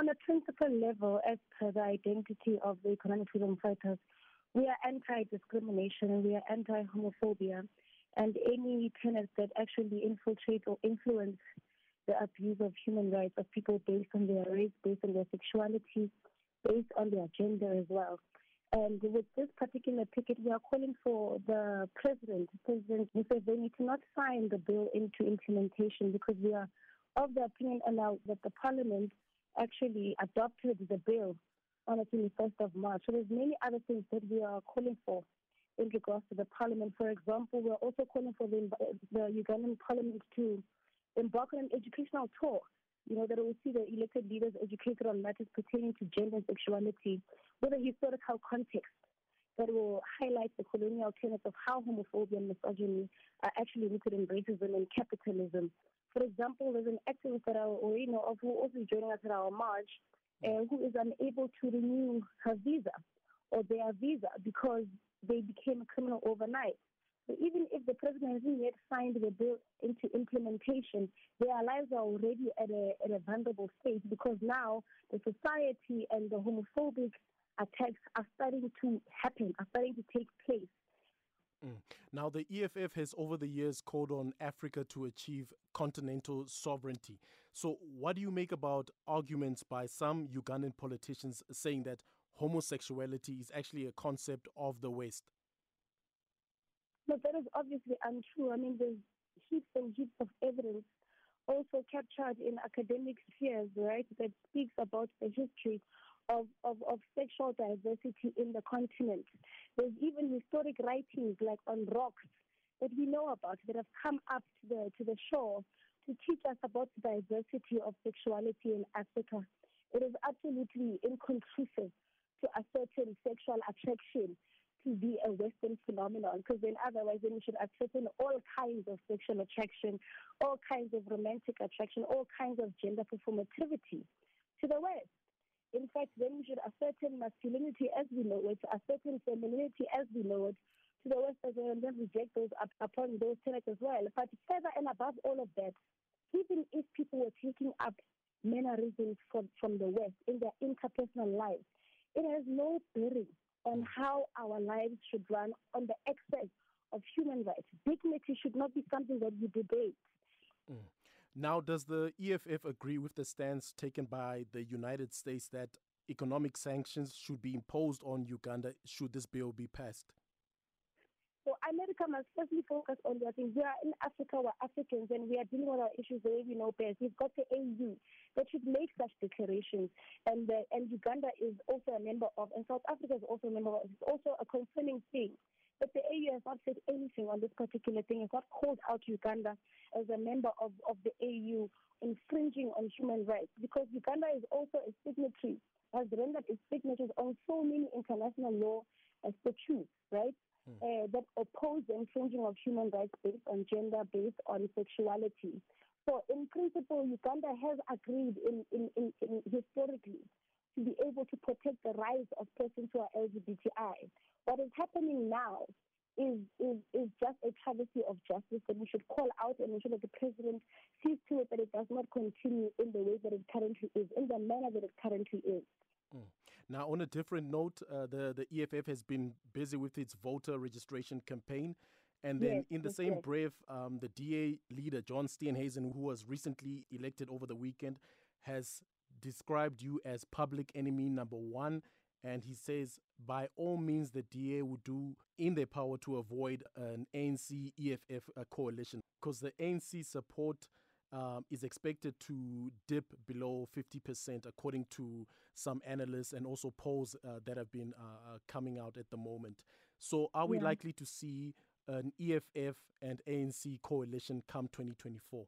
on a principle level, as per the identity of the economic freedom fighters, we are anti-discrimination, we are anti-homophobia, and any tenets that actually infiltrate or influence the abuse of human rights of people based on their race, based on their sexuality, based on their gender as well. And with this particular ticket, we are calling for the president, President Museveni, to not sign the bill into implementation because we are of the opinion now that the parliament actually adopted the bill on the 21st of March. So there's many other things that we are calling for in regards to the parliament. For example, we're also calling for the, the Ugandan parliament to embark on an educational tour. You know, that will see the elected leaders educated on matters pertaining to gender and sexuality with a historical context that will highlight the colonial tenets of how homophobia and misogyny are actually rooted in racism and capitalism. For example, there's an activist that I already know of who also joining us at our march uh, who is unable to renew her visa or their visa because they became a criminal overnight. So even if the president hasn't yet signed the bill into implementation, their lives are already at a, at a vulnerable state because now the society and the homophobic attacks are starting to happen, are starting to take. Now, the EFF has over the years called on Africa to achieve continental sovereignty. So, what do you make about arguments by some Ugandan politicians saying that homosexuality is actually a concept of the West? No, that is obviously untrue. I mean, there's heaps and heaps of evidence also captured in academic spheres, right, that speaks about the history of, of, of sexual diversity in the continent. There's even historic writings like on rocks that we know about that have come up to the to the shore to teach us about the diversity of sexuality in Africa. It is absolutely inconclusive to a certain sexual attraction to be a Western phenomenon, because then otherwise then we should ascertain all kinds of sexual attraction, all kinds of romantic attraction, all kinds of gender performativity to the West. In fact, then we should ascertain masculinity as we know it, ascertain femininity as we know it, to the West as well, and then reject those up, upon those tenets as well. But further and above all of that, even if people were taking up mannerisms from, from the West in their interpersonal lives, it has no bearing on how our lives should run on the excess of human rights. Dignity should not be something that we debate. Mm. Now, does the EFF agree with the stance taken by the United States that economic sanctions should be imposed on Uganda should this bill be passed? So America must firstly focus on their things. We are in Africa, we're Africans, and we are dealing with our issues the way we know best. We've got the AU that should make such declarations, and the, and Uganda is also a member of, and South Africa is also a member of. It's also a concerning thing. But the AU has not said anything on this particular thing. It's not called out Uganda as a member of, of the AU infringing on human rights because Uganda is also a signatory, has rendered its signatures on so many international law statutes, right? Mm. Uh, that oppose the infringing of human rights based on gender, based on sexuality. So, in principle, Uganda has agreed in, in, in, in historically to be able to protect the rights of persons who are LGBTI. What is happening now is, is, is just a travesty of justice that we should call out and ensure that the president sees to it that it does not continue in the way that it currently is, in the manner that it currently is. Mm. Now, on a different note, uh, the, the EFF has been busy with its voter registration campaign. And then, yes, in the same yes. breath, um, the DA leader, John Steenhuisen, who was recently elected over the weekend, has described you as public enemy number one. And he says, by all means, the DA would do in their power to avoid an ANC EFF uh, coalition because the ANC support um, is expected to dip below 50%, according to some analysts and also polls uh, that have been uh, uh coming out at the moment. So, are we yeah. likely to see an EFF and ANC coalition come 2024?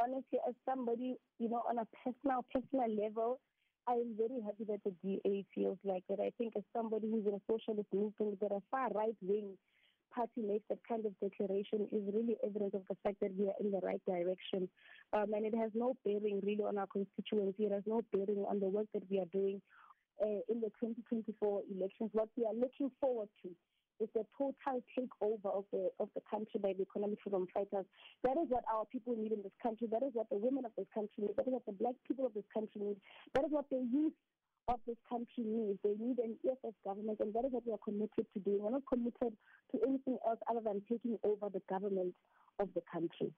Honestly, as somebody, you know, on a personal, personal level, I am very happy that the DA feels like that. I think as somebody who's in a socialist movement that a far right wing party makes that kind of declaration is really evidence of the fact that we are in the right direction. Um, and it has no bearing really on our constituency. It has no bearing on the work that we are doing uh, in the 2024 elections. What we are looking forward to is the total takeover of the of the country by the economic freedom fighters. That is what our people need in this country. That is what the women of this country need. That is what the black people of this country need. That is what the youth of this country needs. They need an EFF government, and that is what we are committed to doing. We're not committed to anything else other than taking over the government of the country.